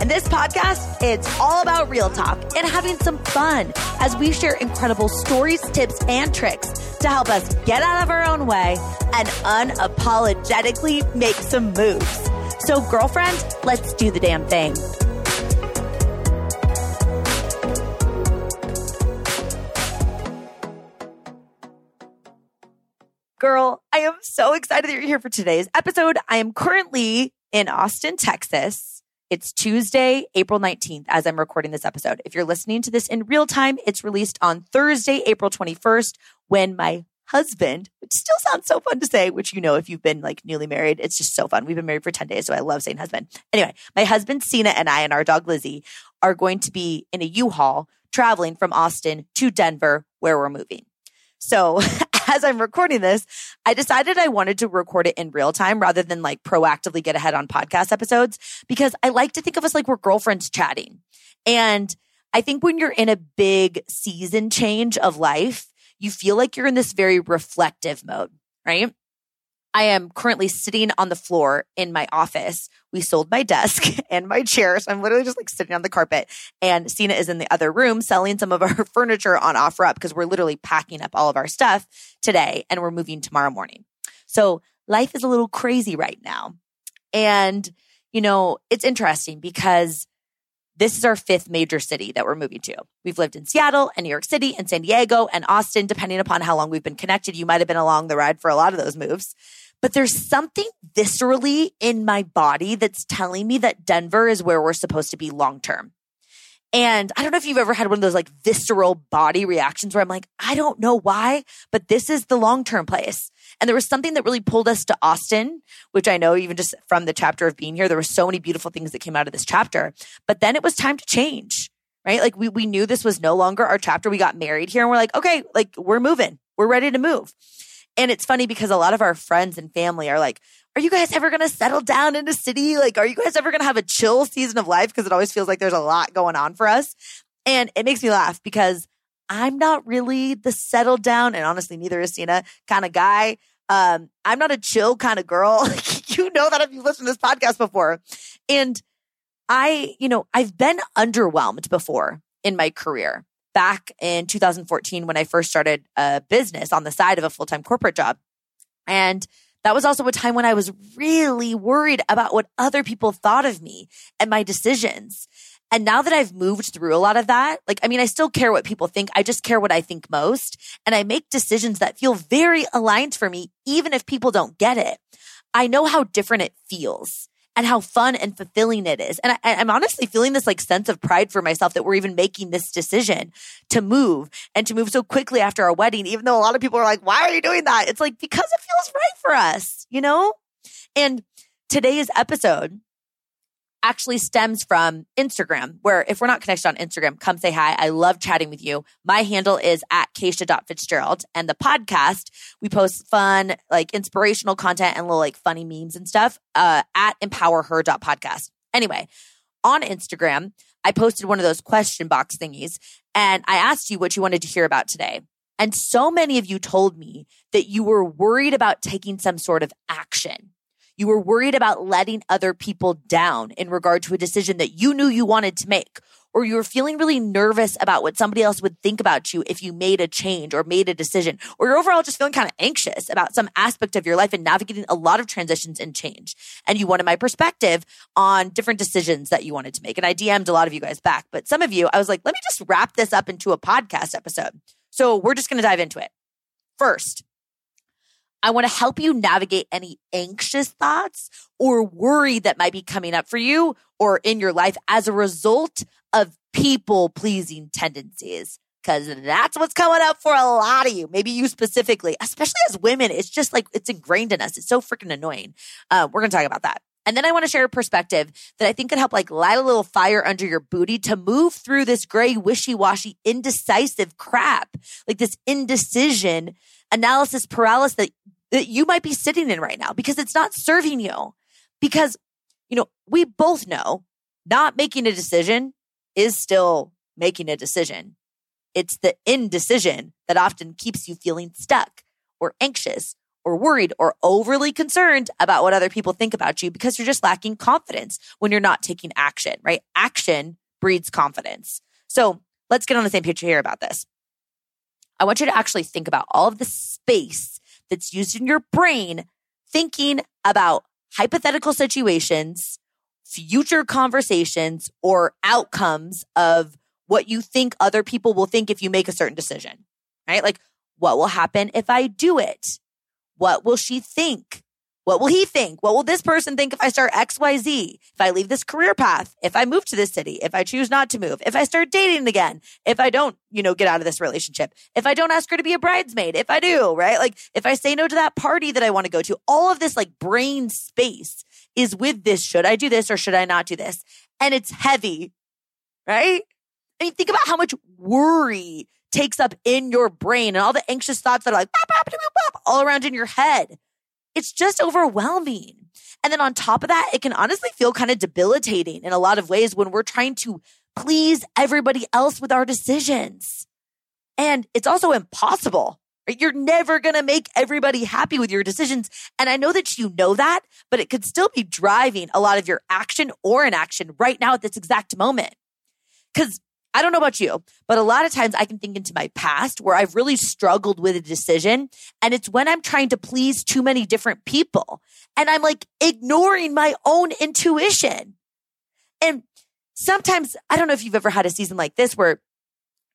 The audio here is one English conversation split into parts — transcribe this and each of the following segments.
And this podcast, it's all about real talk and having some fun as we share incredible stories, tips, and tricks to help us get out of our own way and unapologetically make some moves. So, girlfriend, let's do the damn thing. Girl, I am so excited that you're here for today's episode. I am currently in Austin, Texas it's Tuesday, April 19th, as I'm recording this episode. If you're listening to this in real time, it's released on Thursday, April 21st, when my husband, which still sounds so fun to say, which you know, if you've been like newly married, it's just so fun. We've been married for 10 days, so I love saying husband. Anyway, my husband, Cena, and I, and our dog, Lizzie, are going to be in a U Haul traveling from Austin to Denver, where we're moving. So as I'm recording this, I decided I wanted to record it in real time rather than like proactively get ahead on podcast episodes because I like to think of us like we're girlfriends chatting. And I think when you're in a big season change of life, you feel like you're in this very reflective mode, right? I am currently sitting on the floor in my office. We sold my desk and my chair. So I'm literally just like sitting on the carpet. And Cena is in the other room selling some of our furniture on OfferUp because we're literally packing up all of our stuff today and we're moving tomorrow morning. So life is a little crazy right now. And, you know, it's interesting because this is our fifth major city that we're moving to. We've lived in Seattle and New York City and San Diego and Austin, depending upon how long we've been connected. You might have been along the ride for a lot of those moves. But there's something viscerally in my body that's telling me that Denver is where we're supposed to be long term. And I don't know if you've ever had one of those like visceral body reactions where I'm like, I don't know why, but this is the long term place. And there was something that really pulled us to Austin, which I know even just from the chapter of being here, there were so many beautiful things that came out of this chapter. But then it was time to change, right? Like we, we knew this was no longer our chapter. We got married here and we're like, okay, like we're moving. We're ready to move. And it's funny because a lot of our friends and family are like, are you guys ever going to settle down in a city? Like, are you guys ever going to have a chill season of life? Because it always feels like there's a lot going on for us. And it makes me laugh because I'm not really the settled down, and honestly, neither is Cena kind of guy. Um, I'm not a chill kind of girl. you know that if you listened to this podcast before. And I, you know, I've been underwhelmed before in my career back in 2014 when I first started a business on the side of a full time corporate job. And that was also a time when I was really worried about what other people thought of me and my decisions. And now that I've moved through a lot of that, like, I mean, I still care what people think. I just care what I think most. And I make decisions that feel very aligned for me, even if people don't get it. I know how different it feels and how fun and fulfilling it is. And I, am honestly feeling this like sense of pride for myself that we're even making this decision to move and to move so quickly after our wedding, even though a lot of people are like, why are you doing that? It's like, because it feels right for us, you know? And today's episode actually stems from Instagram, where if we're not connected on Instagram, come say hi. I love chatting with you. My handle is at Keisha.Fitzgerald. And the podcast, we post fun, like inspirational content and little like funny memes and stuff uh, at empowerher.podcast. Anyway, on Instagram, I posted one of those question box thingies and I asked you what you wanted to hear about today. And so many of you told me that you were worried about taking some sort of action. You were worried about letting other people down in regard to a decision that you knew you wanted to make. Or you were feeling really nervous about what somebody else would think about you if you made a change or made a decision. Or you're overall just feeling kind of anxious about some aspect of your life and navigating a lot of transitions and change. And you wanted my perspective on different decisions that you wanted to make. And I DM'd a lot of you guys back. But some of you, I was like, let me just wrap this up into a podcast episode. So we're just going to dive into it. First, I want to help you navigate any anxious thoughts or worry that might be coming up for you or in your life as a result of people pleasing tendencies. Cause that's what's coming up for a lot of you. Maybe you specifically, especially as women. It's just like, it's ingrained in us. It's so freaking annoying. Uh, we're going to talk about that. And then I want to share a perspective that I think could help like light a little fire under your booty to move through this gray, wishy washy, indecisive crap, like this indecision analysis paralysis that that you might be sitting in right now because it's not serving you. Because, you know, we both know not making a decision is still making a decision. It's the indecision that often keeps you feeling stuck or anxious or worried or overly concerned about what other people think about you because you're just lacking confidence when you're not taking action, right? Action breeds confidence. So let's get on the same page here about this. I want you to actually think about all of the space that's used in your brain thinking about hypothetical situations, future conversations, or outcomes of what you think other people will think if you make a certain decision, right? Like, what will happen if I do it? What will she think? What will he think? What will this person think if I start XYZ? If I leave this career path? If I move to this city? If I choose not to move? If I start dating again? If I don't, you know, get out of this relationship? If I don't ask her to be a bridesmaid? If I do, right? Like if I say no to that party that I want to go to, all of this like brain space is with this. Should I do this or should I not do this? And it's heavy, right? I mean, think about how much worry takes up in your brain and all the anxious thoughts that are like all around in your head it's just overwhelming. And then on top of that, it can honestly feel kind of debilitating in a lot of ways when we're trying to please everybody else with our decisions. And it's also impossible. Right? You're never going to make everybody happy with your decisions. And I know that you know that, but it could still be driving a lot of your action or inaction right now at this exact moment. Cause I don't know about you, but a lot of times I can think into my past where I've really struggled with a decision. And it's when I'm trying to please too many different people and I'm like ignoring my own intuition. And sometimes I don't know if you've ever had a season like this where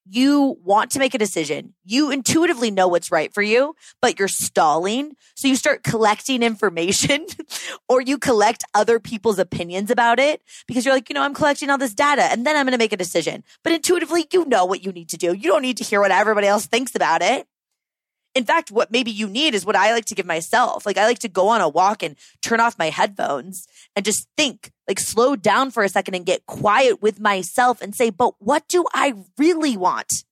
you want to make a decision. You intuitively know what's right for you, but you're stalling. So you start collecting information or you collect other people's opinions about it because you're like, you know, I'm collecting all this data and then I'm going to make a decision. But intuitively, you know what you need to do. You don't need to hear what everybody else thinks about it. In fact, what maybe you need is what I like to give myself. Like I like to go on a walk and turn off my headphones and just think, like slow down for a second and get quiet with myself and say, but what do I really want?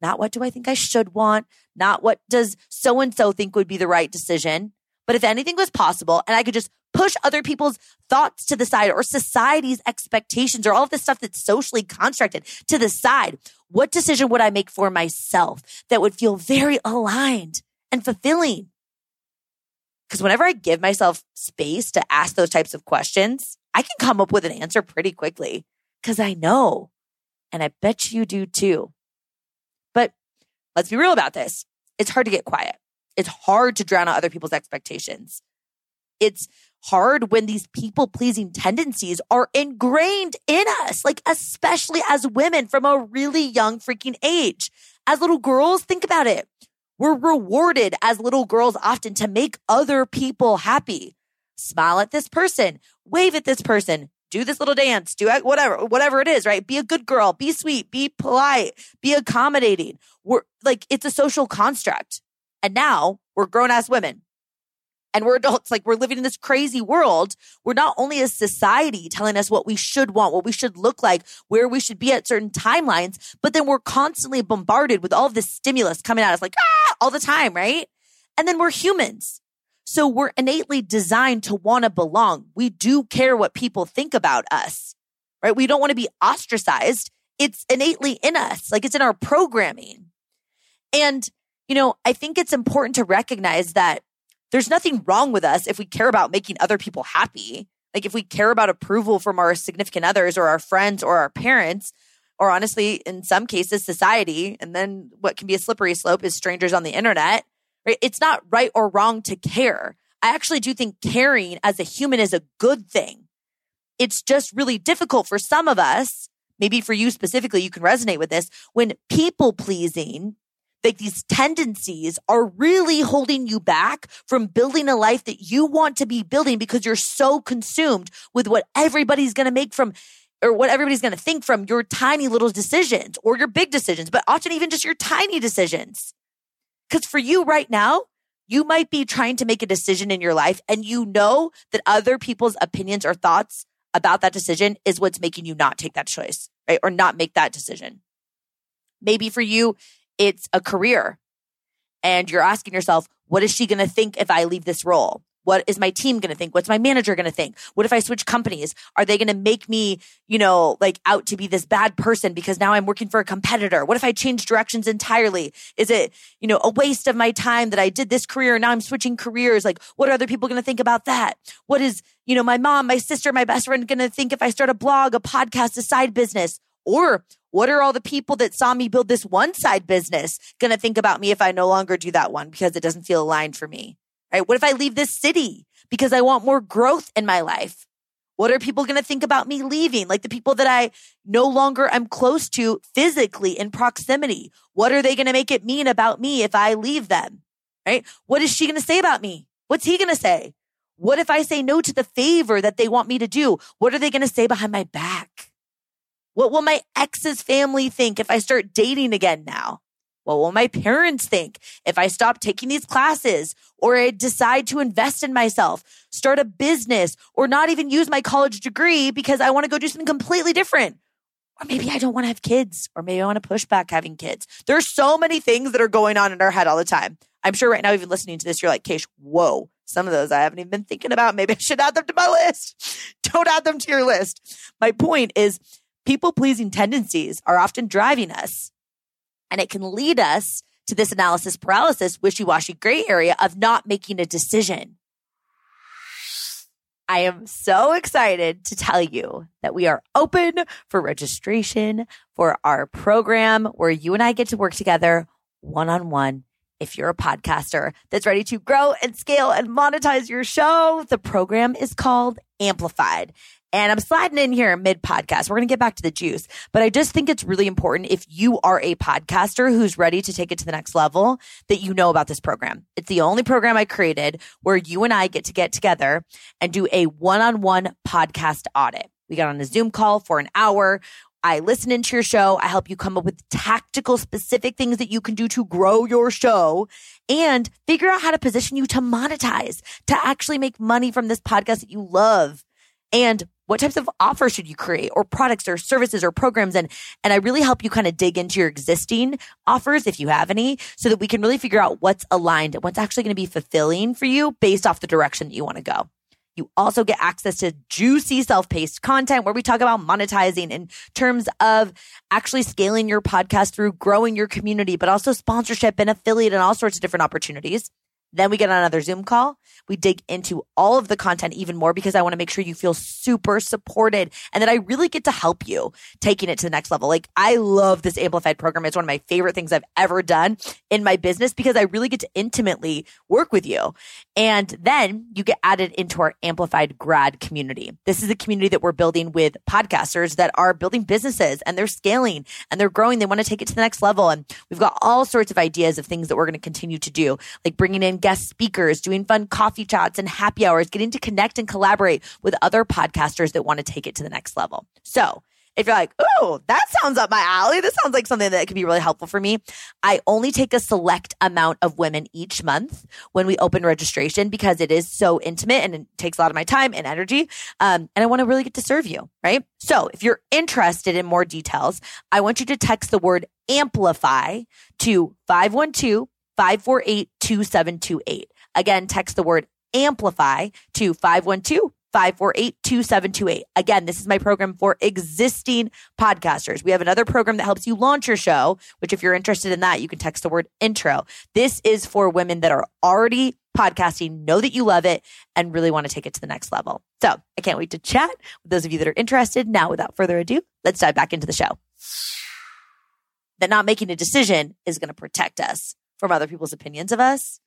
Not what do I think I should want? Not what does so and so think would be the right decision? But if anything was possible and I could just push other people's thoughts to the side or society's expectations or all of the stuff that's socially constructed to the side, what decision would I make for myself that would feel very aligned and fulfilling? Because whenever I give myself space to ask those types of questions, I can come up with an answer pretty quickly because I know. And I bet you do too. But let's be real about this. It's hard to get quiet. It's hard to drown out other people's expectations. It's hard when these people pleasing tendencies are ingrained in us, like especially as women from a really young freaking age. As little girls, think about it. We're rewarded as little girls often to make other people happy. Smile at this person, wave at this person, do this little dance, do whatever, whatever it is, right? Be a good girl, be sweet, be polite, be accommodating. We're like, it's a social construct. And now we're grown ass women and we're adults, like we're living in this crazy world. We're not only a society telling us what we should want, what we should look like, where we should be at certain timelines, but then we're constantly bombarded with all of this stimulus coming at us like, ah, all the time, right? And then we're humans. So we're innately designed to want to belong. We do care what people think about us, right? We don't want to be ostracized. It's innately in us, like it's in our programming. And, you know, I think it's important to recognize that there's nothing wrong with us if we care about making other people happy. Like if we care about approval from our significant others or our friends or our parents, or honestly, in some cases, society, and then what can be a slippery slope is strangers on the internet, right? It's not right or wrong to care. I actually do think caring as a human is a good thing. It's just really difficult for some of us, maybe for you specifically, you can resonate with this, when people pleasing like these tendencies are really holding you back from building a life that you want to be building because you're so consumed with what everybody's going to make from or what everybody's going to think from your tiny little decisions or your big decisions, but often even just your tiny decisions. Cause for you right now, you might be trying to make a decision in your life and you know that other people's opinions or thoughts about that decision is what's making you not take that choice, right? Or not make that decision. Maybe for you, it's a career. and you're asking yourself, what is she going to think if I leave this role? What is my team going to think? What's my manager going to think? What if I switch companies? Are they going to make me, you know, like out to be this bad person because now I'm working for a competitor? What if I change directions entirely? Is it, you know, a waste of my time that I did this career and now I'm switching careers? Like, what are other people going to think about that? What is, you know, my mom, my sister, my best friend going to think if I start a blog, a podcast, a side business? Or what are all the people that saw me build this one side business going to think about me if I no longer do that one because it doesn't feel aligned for me? Right? What if I leave this city because I want more growth in my life? What are people going to think about me leaving? Like the people that I no longer am close to physically in proximity. What are they going to make it mean about me if I leave them? Right? What is she going to say about me? What's he going to say? What if I say no to the favor that they want me to do? What are they going to say behind my back? What will my ex's family think if I start dating again now? What will my parents think if I stop taking these classes or I decide to invest in myself, start a business, or not even use my college degree because I want to go do something completely different? Or maybe I don't want to have kids, or maybe I want to push back having kids. There's so many things that are going on in our head all the time. I'm sure right now, even listening to this, you're like, Keish, whoa, some of those I haven't even been thinking about. Maybe I should add them to my list. Don't add them to your list. My point is, people pleasing tendencies are often driving us and it can lead us to this analysis paralysis, wishy washy gray area of not making a decision. I am so excited to tell you that we are open for registration for our program where you and I get to work together one on one. If you're a podcaster that's ready to grow and scale and monetize your show, the program is called Amplified. And I'm sliding in here mid podcast. We're going to get back to the juice, but I just think it's really important if you are a podcaster who's ready to take it to the next level that you know about this program. It's the only program I created where you and I get to get together and do a one on one podcast audit. We got on a Zoom call for an hour. I listen into your show. I help you come up with tactical, specific things that you can do to grow your show and figure out how to position you to monetize, to actually make money from this podcast that you love. And what types of offers should you create or products or services or programs? And, and I really help you kind of dig into your existing offers if you have any so that we can really figure out what's aligned and what's actually going to be fulfilling for you based off the direction that you want to go. You also get access to juicy self-paced content where we talk about monetizing in terms of actually scaling your podcast through growing your community, but also sponsorship and affiliate and all sorts of different opportunities. Then we get on another Zoom call. We dig into all of the content even more because I want to make sure you feel super supported and that I really get to help you taking it to the next level. Like I love this amplified program. It's one of my favorite things I've ever done in my business because I really get to intimately work with you. And then you get added into our amplified grad community. This is a community that we're building with podcasters that are building businesses and they're scaling and they're growing. They want to take it to the next level. And we've got all sorts of ideas of things that we're going to continue to do, like bringing in guest speakers, doing fun coffee chats and happy hours, getting to connect and collaborate with other podcasters that want to take it to the next level. So if you're like, oh, that sounds up my alley, this sounds like something that could be really helpful for me. I only take a select amount of women each month when we open registration because it is so intimate and it takes a lot of my time and energy. Um, and I want to really get to serve you, right? So if you're interested in more details, I want you to text the word amplify to 512 548 2728. Again, text the word amplify to 512 548 2728. Again, this is my program for existing podcasters. We have another program that helps you launch your show, which if you're interested in that, you can text the word intro. This is for women that are already podcasting, know that you love it, and really want to take it to the next level. So I can't wait to chat with those of you that are interested. Now, without further ado, let's dive back into the show. That not making a decision is going to protect us from other people's opinions of us.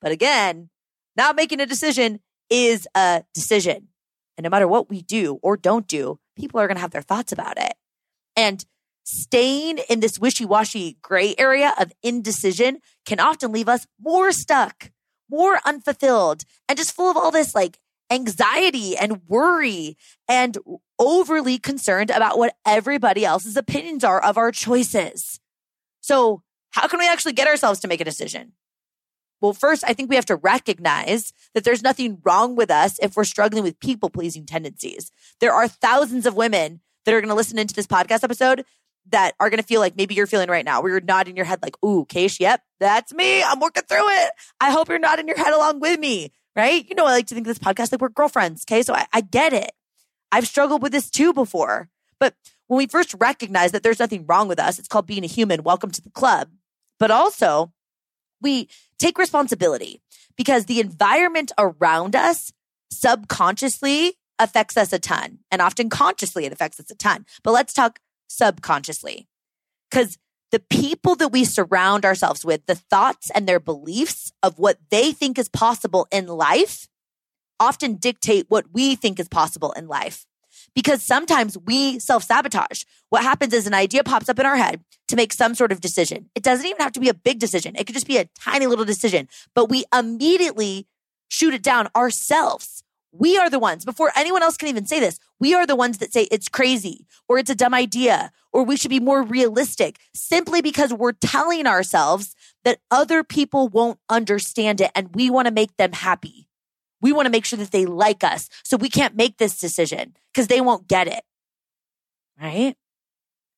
But again, not making a decision is a decision. And no matter what we do or don't do, people are going to have their thoughts about it. And staying in this wishy washy gray area of indecision can often leave us more stuck, more unfulfilled, and just full of all this like anxiety and worry and overly concerned about what everybody else's opinions are of our choices. So how can we actually get ourselves to make a decision? Well, first, I think we have to recognize that there's nothing wrong with us if we're struggling with people pleasing tendencies. There are thousands of women that are going to listen into this podcast episode that are going to feel like maybe you're feeling right now, where you're nodding your head like, ooh, Keish, yep, that's me. I'm working through it. I hope you're nodding your head along with me, right? You know, I like to think this podcast like we're girlfriends. Okay. So I, I get it. I've struggled with this too before. But when we first recognize that there's nothing wrong with us, it's called being a human. Welcome to the club. But also, we take responsibility because the environment around us subconsciously affects us a ton. And often consciously, it affects us a ton. But let's talk subconsciously. Because the people that we surround ourselves with, the thoughts and their beliefs of what they think is possible in life often dictate what we think is possible in life. Because sometimes we self sabotage. What happens is an idea pops up in our head to make some sort of decision. It doesn't even have to be a big decision. It could just be a tiny little decision, but we immediately shoot it down ourselves. We are the ones, before anyone else can even say this, we are the ones that say it's crazy or it's a dumb idea or we should be more realistic simply because we're telling ourselves that other people won't understand it and we want to make them happy. We want to make sure that they like us. So we can't make this decision because they won't get it. Right?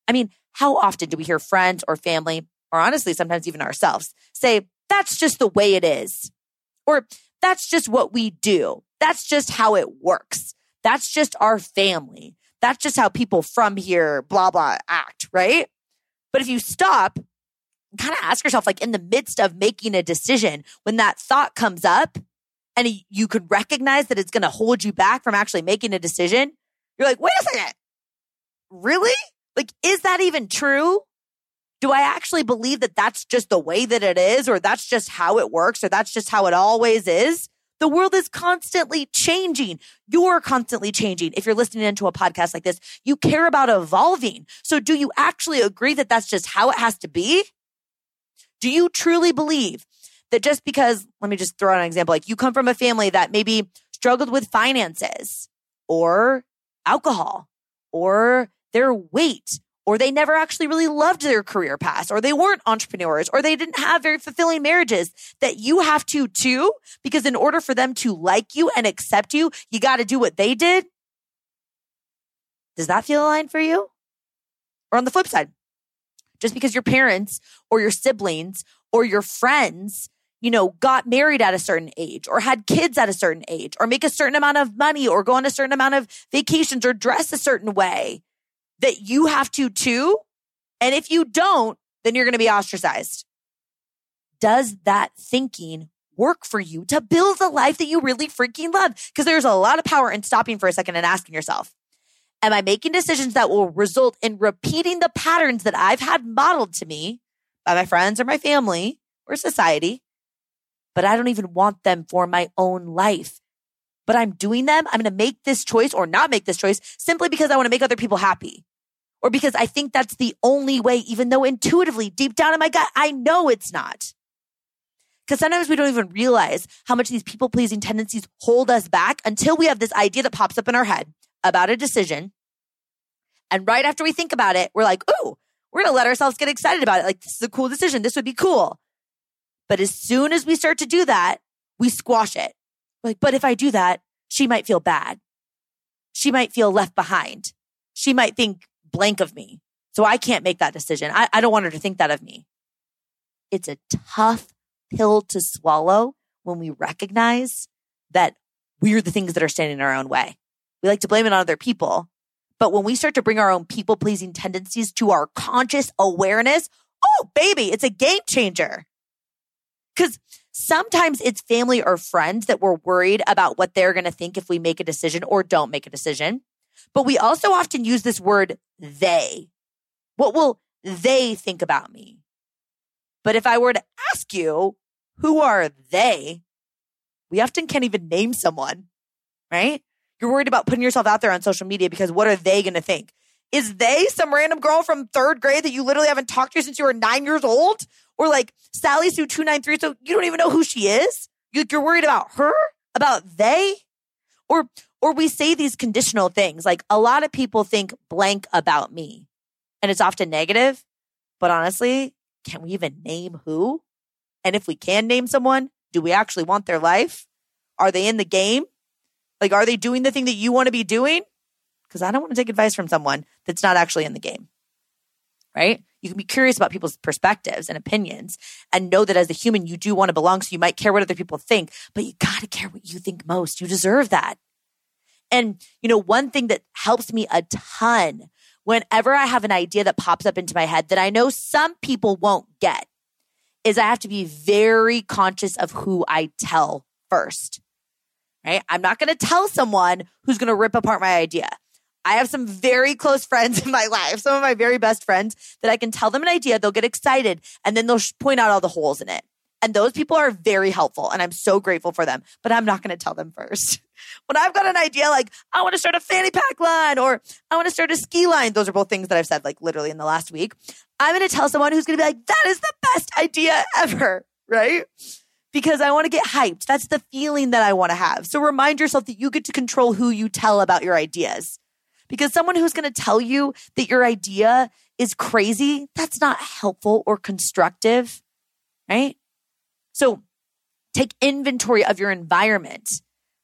I mean, how often do we hear friends or family, or honestly, sometimes even ourselves, say, that's just the way it is? Or that's just what we do. That's just how it works. That's just our family. That's just how people from here, blah, blah, act, right? But if you stop, kind of ask yourself, like in the midst of making a decision, when that thought comes up and you could recognize that it's going to hold you back from actually making a decision, you're like, wait a second. Really? Like, is that even true? Do I actually believe that that's just the way that it is, or that's just how it works, or that's just how it always is? The world is constantly changing. You're constantly changing. If you're listening into a podcast like this, you care about evolving. So do you actually agree that that's just how it has to be? Do you truly believe that just because, let me just throw out an example, like you come from a family that maybe struggled with finances or alcohol or their weight or they never actually really loved their career path, or they weren't entrepreneurs, or they didn't have very fulfilling marriages that you have to too, because in order for them to like you and accept you, you got to do what they did. Does that feel aligned for you? Or on the flip side, just because your parents or your siblings or your friends you know, got married at a certain age or had kids at a certain age or make a certain amount of money or go on a certain amount of vacations or dress a certain way that you have to too. And if you don't, then you're going to be ostracized. Does that thinking work for you to build the life that you really freaking love? Because there's a lot of power in stopping for a second and asking yourself, am I making decisions that will result in repeating the patterns that I've had modeled to me by my friends or my family or society? But I don't even want them for my own life. But I'm doing them. I'm going to make this choice or not make this choice simply because I want to make other people happy or because I think that's the only way, even though intuitively, deep down in my gut, I know it's not. Because sometimes we don't even realize how much these people pleasing tendencies hold us back until we have this idea that pops up in our head about a decision. And right after we think about it, we're like, oh, we're going to let ourselves get excited about it. Like, this is a cool decision. This would be cool. But as soon as we start to do that, we squash it. Like, but if I do that, she might feel bad. She might feel left behind. She might think blank of me. So I can't make that decision. I, I don't want her to think that of me. It's a tough pill to swallow when we recognize that we're the things that are standing in our own way. We like to blame it on other people. But when we start to bring our own people pleasing tendencies to our conscious awareness, oh, baby, it's a game changer. Because sometimes it's family or friends that we're worried about what they're going to think if we make a decision or don't make a decision. But we also often use this word they. What will they think about me? But if I were to ask you, who are they? We often can't even name someone, right? You're worried about putting yourself out there on social media because what are they going to think? Is they some random girl from third grade that you literally haven't talked to since you were nine years old? Or like Sally Sue 293, so you don't even know who she is? You're worried about her? About they? Or or we say these conditional things like a lot of people think blank about me and it's often negative. But honestly, can we even name who? And if we can name someone, do we actually want their life? Are they in the game? Like, are they doing the thing that you want to be doing? Because I don't want to take advice from someone that's not actually in the game. right? You can be curious about people's perspectives and opinions and know that as a human, you do want to belong. So you might care what other people think, but you got to care what you think most. You deserve that. And, you know, one thing that helps me a ton whenever I have an idea that pops up into my head that I know some people won't get is I have to be very conscious of who I tell first. Right? I'm not going to tell someone who's going to rip apart my idea. I have some very close friends in my life, some of my very best friends that I can tell them an idea, they'll get excited, and then they'll point out all the holes in it. And those people are very helpful, and I'm so grateful for them, but I'm not going to tell them first. when I've got an idea like, I want to start a fanny pack line or I want to start a ski line, those are both things that I've said like literally in the last week. I'm going to tell someone who's going to be like, that is the best idea ever, right? Because I want to get hyped. That's the feeling that I want to have. So remind yourself that you get to control who you tell about your ideas. Because someone who's going to tell you that your idea is crazy, that's not helpful or constructive, right? So take inventory of your environment,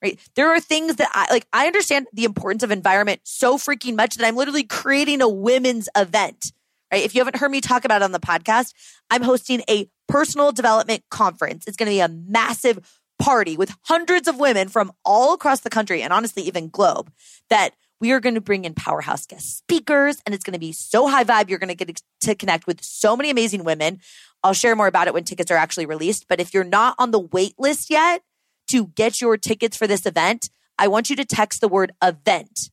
right? There are things that I like, I understand the importance of environment so freaking much that I'm literally creating a women's event, right? If you haven't heard me talk about it on the podcast, I'm hosting a personal development conference. It's going to be a massive party with hundreds of women from all across the country and honestly, even globe that we are going to bring in powerhouse guest speakers and it's going to be so high vibe. You're going to get to connect with so many amazing women. I'll share more about it when tickets are actually released. But if you're not on the wait list yet to get your tickets for this event, I want you to text the word event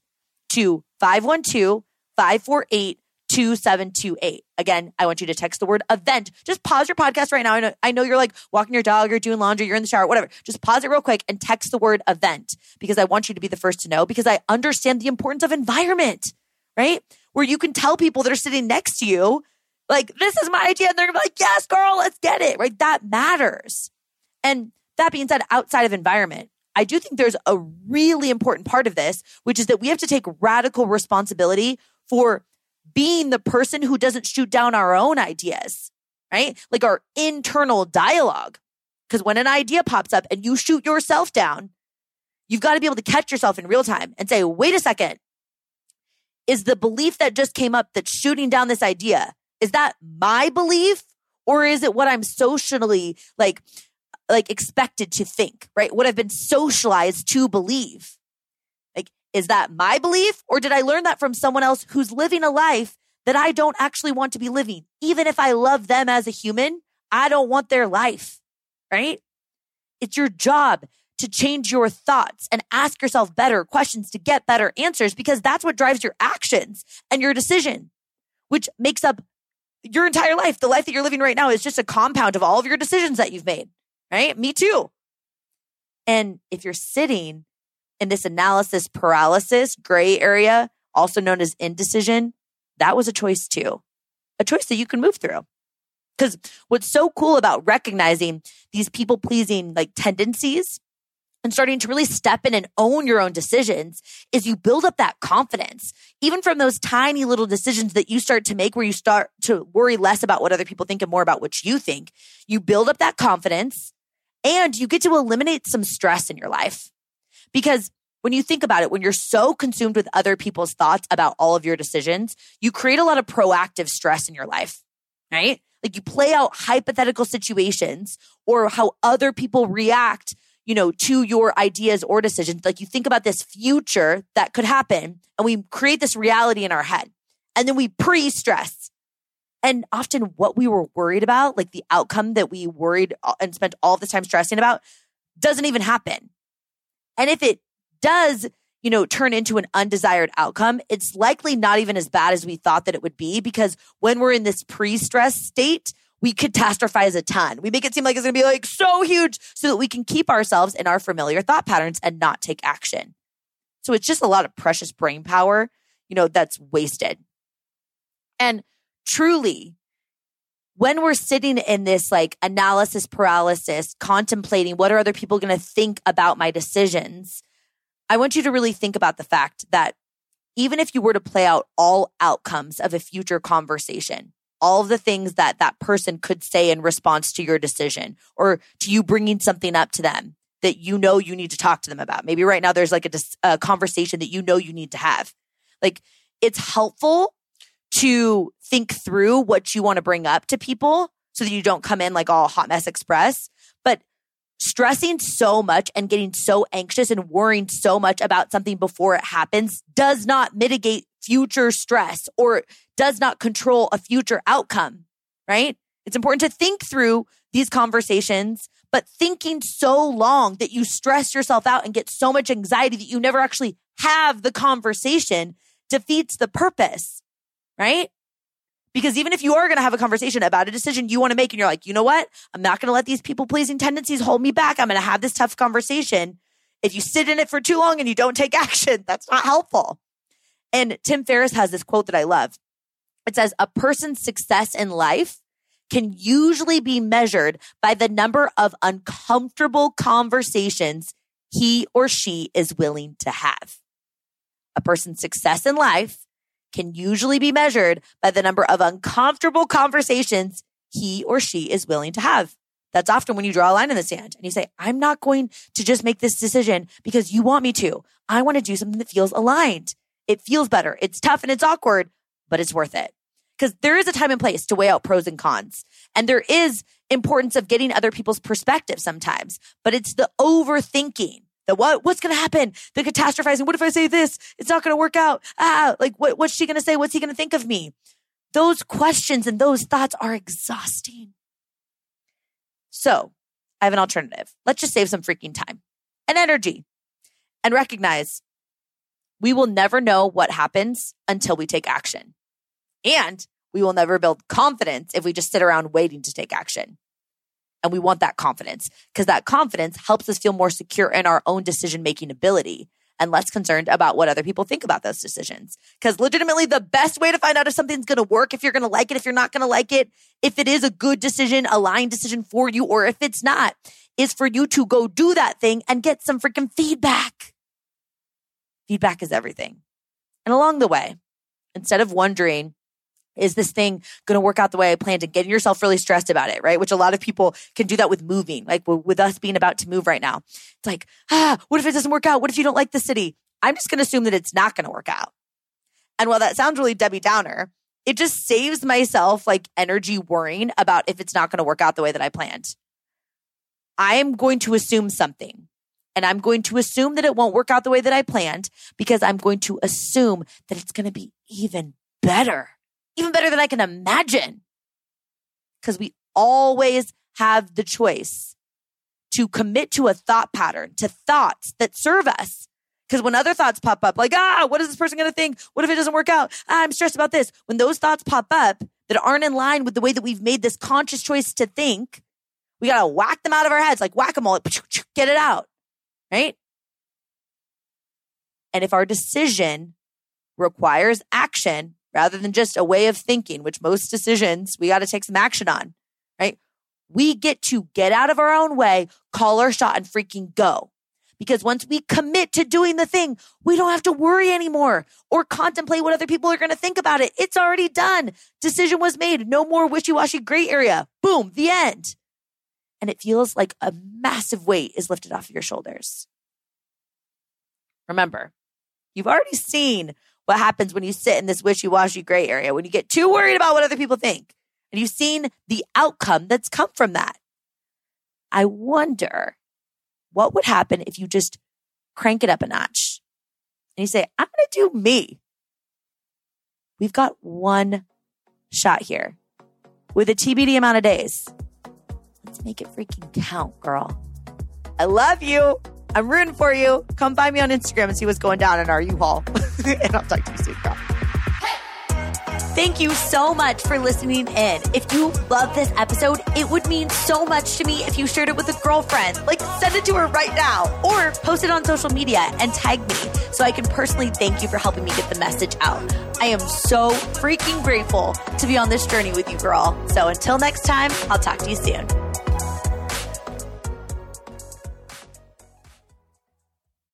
to 512 548 2728. Again, I want you to text the word event. Just pause your podcast right now. I know, I know you're like walking your dog, you're doing laundry, you're in the shower, whatever. Just pause it real quick and text the word event because I want you to be the first to know because I understand the importance of environment, right? Where you can tell people that are sitting next to you, like, this is my idea. And they're gonna be like, yes, girl, let's get it, right? That matters. And that being said, outside of environment, I do think there's a really important part of this, which is that we have to take radical responsibility for being the person who doesn't shoot down our own ideas, right? Like our internal dialogue. Because when an idea pops up and you shoot yourself down, you've got to be able to catch yourself in real time and say, wait a second. Is the belief that just came up that shooting down this idea, is that my belief? Or is it what I'm socially like, like expected to think, right? What I've been socialized to believe. Is that my belief or did I learn that from someone else who's living a life that I don't actually want to be living? Even if I love them as a human, I don't want their life, right? It's your job to change your thoughts and ask yourself better questions to get better answers because that's what drives your actions and your decision, which makes up your entire life. The life that you're living right now is just a compound of all of your decisions that you've made, right? Me too. And if you're sitting in this analysis paralysis gray area, also known as indecision, that was a choice too, a choice that you can move through. Because what's so cool about recognizing these people pleasing like tendencies and starting to really step in and own your own decisions is you build up that confidence, even from those tiny little decisions that you start to make where you start to worry less about what other people think and more about what you think. You build up that confidence and you get to eliminate some stress in your life. Because when you think about it, when you're so consumed with other people's thoughts about all of your decisions, you create a lot of proactive stress in your life, right? Like you play out hypothetical situations or how other people react, you know, to your ideas or decisions. Like you think about this future that could happen and we create this reality in our head and then we pre stress. And often what we were worried about, like the outcome that we worried and spent all the time stressing about doesn't even happen. And if it does, you know, turn into an undesired outcome, it's likely not even as bad as we thought that it would be because when we're in this pre-stress state, we catastrophize a ton. We make it seem like it's going to be like so huge so that we can keep ourselves in our familiar thought patterns and not take action. So it's just a lot of precious brain power, you know, that's wasted. And truly, when we're sitting in this like analysis paralysis, contemplating what are other people going to think about my decisions, I want you to really think about the fact that even if you were to play out all outcomes of a future conversation, all the things that that person could say in response to your decision or to you bringing something up to them that you know you need to talk to them about. Maybe right now there's like a, a conversation that you know you need to have. Like it's helpful to think through what you want to bring up to people so that you don't come in like all hot mess express. But stressing so much and getting so anxious and worrying so much about something before it happens does not mitigate future stress or does not control a future outcome, right? It's important to think through these conversations, but thinking so long that you stress yourself out and get so much anxiety that you never actually have the conversation defeats the purpose, right? Because even if you are going to have a conversation about a decision you want to make and you're like, you know what? I'm not going to let these people pleasing tendencies hold me back. I'm going to have this tough conversation. If you sit in it for too long and you don't take action, that's not helpful. And Tim Ferriss has this quote that I love. It says, a person's success in life can usually be measured by the number of uncomfortable conversations he or she is willing to have. A person's success in life can usually be measured by the number of uncomfortable conversations he or she is willing to have. That's often when you draw a line in the sand and you say, I'm not going to just make this decision because you want me to. I want to do something that feels aligned. It feels better. It's tough and it's awkward, but it's worth it. Because there is a time and place to weigh out pros and cons. And there is importance of getting other people's perspective sometimes, but it's the overthinking the what what's going to happen? The catastrophizing. What if i say this? It's not going to work out. Ah like what, what's she going to say? What's he going to think of me? Those questions and those thoughts are exhausting. So i have an alternative. Let's just save some freaking time and energy and recognize we will never know what happens until we take action. And we will never build confidence if we just sit around waiting to take action and we want that confidence because that confidence helps us feel more secure in our own decision making ability and less concerned about what other people think about those decisions. Because legitimately, the best way to find out if something's going to work, if you're going to like it, if you're not going to like it, if it is a good decision, aligned decision for you, or if it's not, is for you to go do that thing and get some freaking feedback. Feedback is everything. And along the way, instead of wondering, is this thing going to work out the way I planned and getting yourself really stressed about it, right? Which a lot of people can do that with moving, like with us being about to move right now. It's like, ah, what if it doesn't work out? What if you don't like the city? I'm just going to assume that it's not going to work out. And while that sounds really Debbie Downer, it just saves myself like energy worrying about if it's not going to work out the way that I planned. I am going to assume something and I'm going to assume that it won't work out the way that I planned because I'm going to assume that it's going to be even better even better than I can imagine. Because we always have the choice to commit to a thought pattern, to thoughts that serve us. Because when other thoughts pop up, like, ah, what is this person going to think? What if it doesn't work out? Ah, I'm stressed about this. When those thoughts pop up that aren't in line with the way that we've made this conscious choice to think, we got to whack them out of our heads like whack them all, get it out. Right. And if our decision requires action, rather than just a way of thinking, which most decisions we got to take some action on, right? We get to get out of our own way, call our shot and freaking go. Because once we commit to doing the thing, we don't have to worry anymore or contemplate what other people are going to think about it. It's already done. Decision was made. No more wishy washy gray area. Boom, the end. And it feels like a massive weight is lifted off of your shoulders. Remember, you've already seen what happens when you sit in this wishy washy gray area, when you get too worried about what other people think. And you've seen the outcome that's come from that. I wonder what would happen if you just crank it up a notch and you say, I'm going to do me. We've got one shot here with a TBD amount of days. Let's make it freaking count, girl. I love you. I'm rooting for you. Come find me on Instagram and see what's going down in our U-Haul. and I'll talk to you soon, girl. Thank you so much for listening in. If you love this episode, it would mean so much to me if you shared it with a girlfriend. Like, send it to her right now or post it on social media and tag me so I can personally thank you for helping me get the message out. I am so freaking grateful to be on this journey with you, girl. So until next time, I'll talk to you soon.